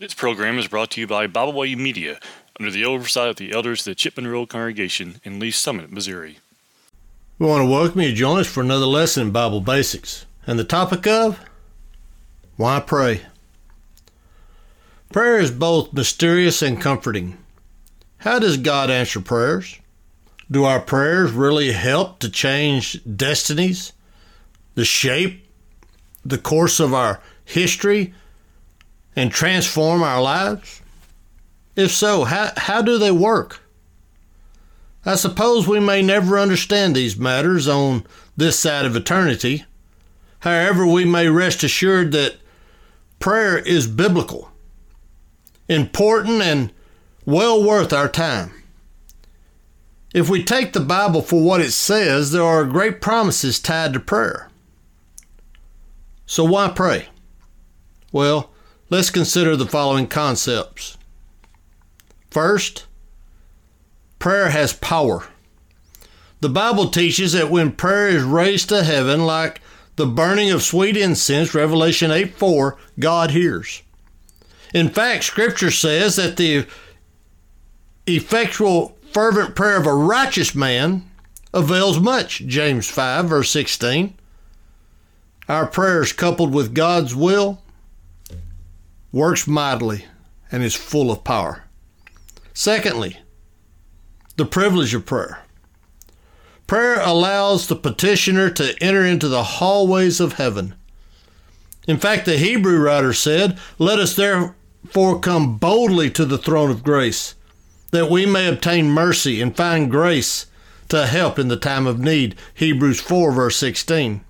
This program is brought to you by Byway Media under the oversight of the elders of the Chipman Road Congregation in Lee's Summit, Missouri. We want to welcome you to join us for another lesson in Bible Basics. And the topic of Why Pray? Prayer is both mysterious and comforting. How does God answer prayers? Do our prayers really help to change destinies, the shape, the course of our history, and transform our lives? If so, how, how do they work? I suppose we may never understand these matters on this side of eternity. However, we may rest assured that prayer is biblical, important, and well worth our time. If we take the Bible for what it says, there are great promises tied to prayer. So, why pray? Well, let's consider the following concepts. First, prayer has power. The Bible teaches that when prayer is raised to heaven, like the burning of sweet incense, Revelation 8 4, God hears. In fact, Scripture says that the effectual, fervent prayer of a righteous man avails much, James 5, verse 16. Our prayers, coupled with God's will, works mightily and is full of power. Secondly, the privilege of prayer. Prayer allows the petitioner to enter into the hallways of heaven. In fact, the Hebrew writer said, Let us therefore come boldly to the throne of grace, that we may obtain mercy and find grace to help in the time of need. Hebrews 4, verse 16.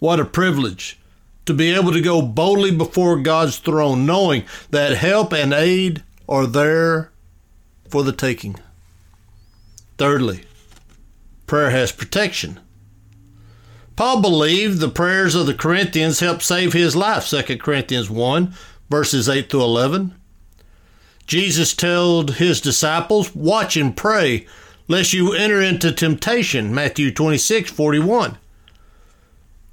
What a privilege to be able to go boldly before God's throne, knowing that help and aid are there for the taking. Thirdly, prayer has protection. Paul believed the prayers of the Corinthians helped save his life, 2 Corinthians 1, verses 8 through 11. Jesus told his disciples, Watch and pray, lest you enter into temptation, Matthew 26, 41.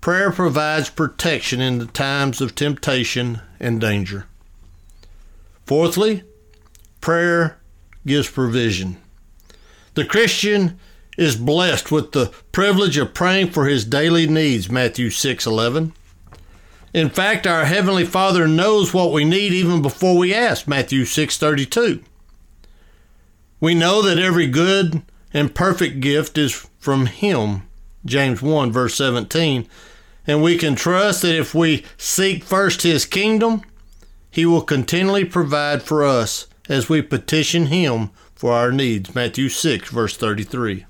Prayer provides protection in the times of temptation and danger. Fourthly, prayer gives provision. The Christian is blessed with the privilege of praying for his daily needs, Matthew 6:11. In fact, our heavenly Father knows what we need even before we ask, Matthew 6:32. We know that every good and perfect gift is from him, James 1 verse 17, and we can trust that if we seek first his kingdom, he will continually provide for us as we petition him for our needs. Matthew 6, verse 33.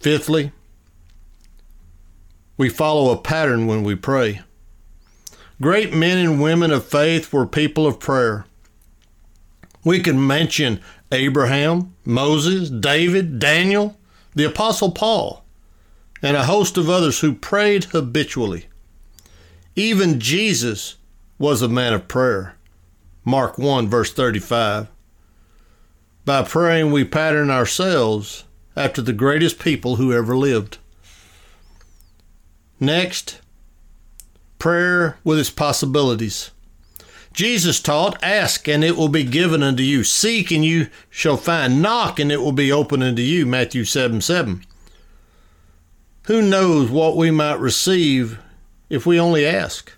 Fifthly, we follow a pattern when we pray. Great men and women of faith were people of prayer. We can mention Abraham, Moses, David, Daniel, the Apostle Paul, and a host of others who prayed habitually. Even Jesus was a man of prayer. Mark 1, verse 35. By praying, we pattern ourselves after the greatest people who ever lived. Next, prayer with its possibilities. Jesus taught, Ask and it will be given unto you. Seek and you shall find. Knock and it will be opened unto you. Matthew 7 7. Who knows what we might receive if we only ask?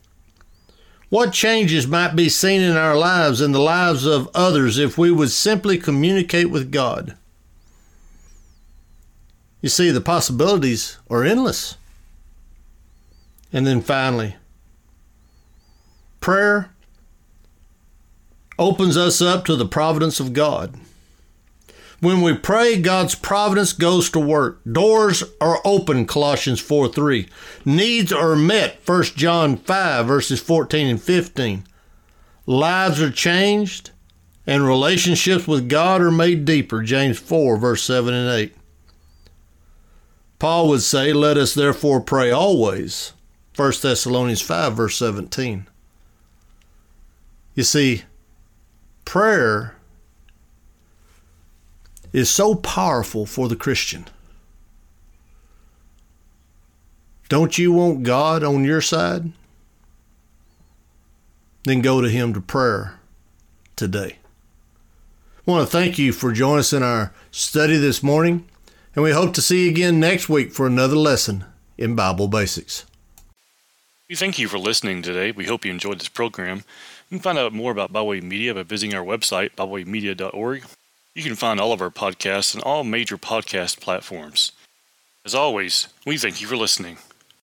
What changes might be seen in our lives and the lives of others if we would simply communicate with God? You see, the possibilities are endless. And then finally, prayer opens us up to the providence of God. When we pray, God's providence goes to work. Doors are open, Colossians 4 3. Needs are met, 1 John 5, verses 14 and 15. Lives are changed, and relationships with God are made deeper, James 4, verse 7 and 8. Paul would say, Let us therefore pray always, 1 Thessalonians 5, verse 17. You see, prayer is so powerful for the Christian. Don't you want God on your side? then go to Him to prayer today. I want to thank you for joining us in our study this morning, and we hope to see you again next week for another lesson in Bible Basics. We thank you for listening today. We hope you enjoyed this program. You can find out more about Byway Media by visiting our website, bywaymedia.org. You can find all of our podcasts on all major podcast platforms. As always, we thank you for listening.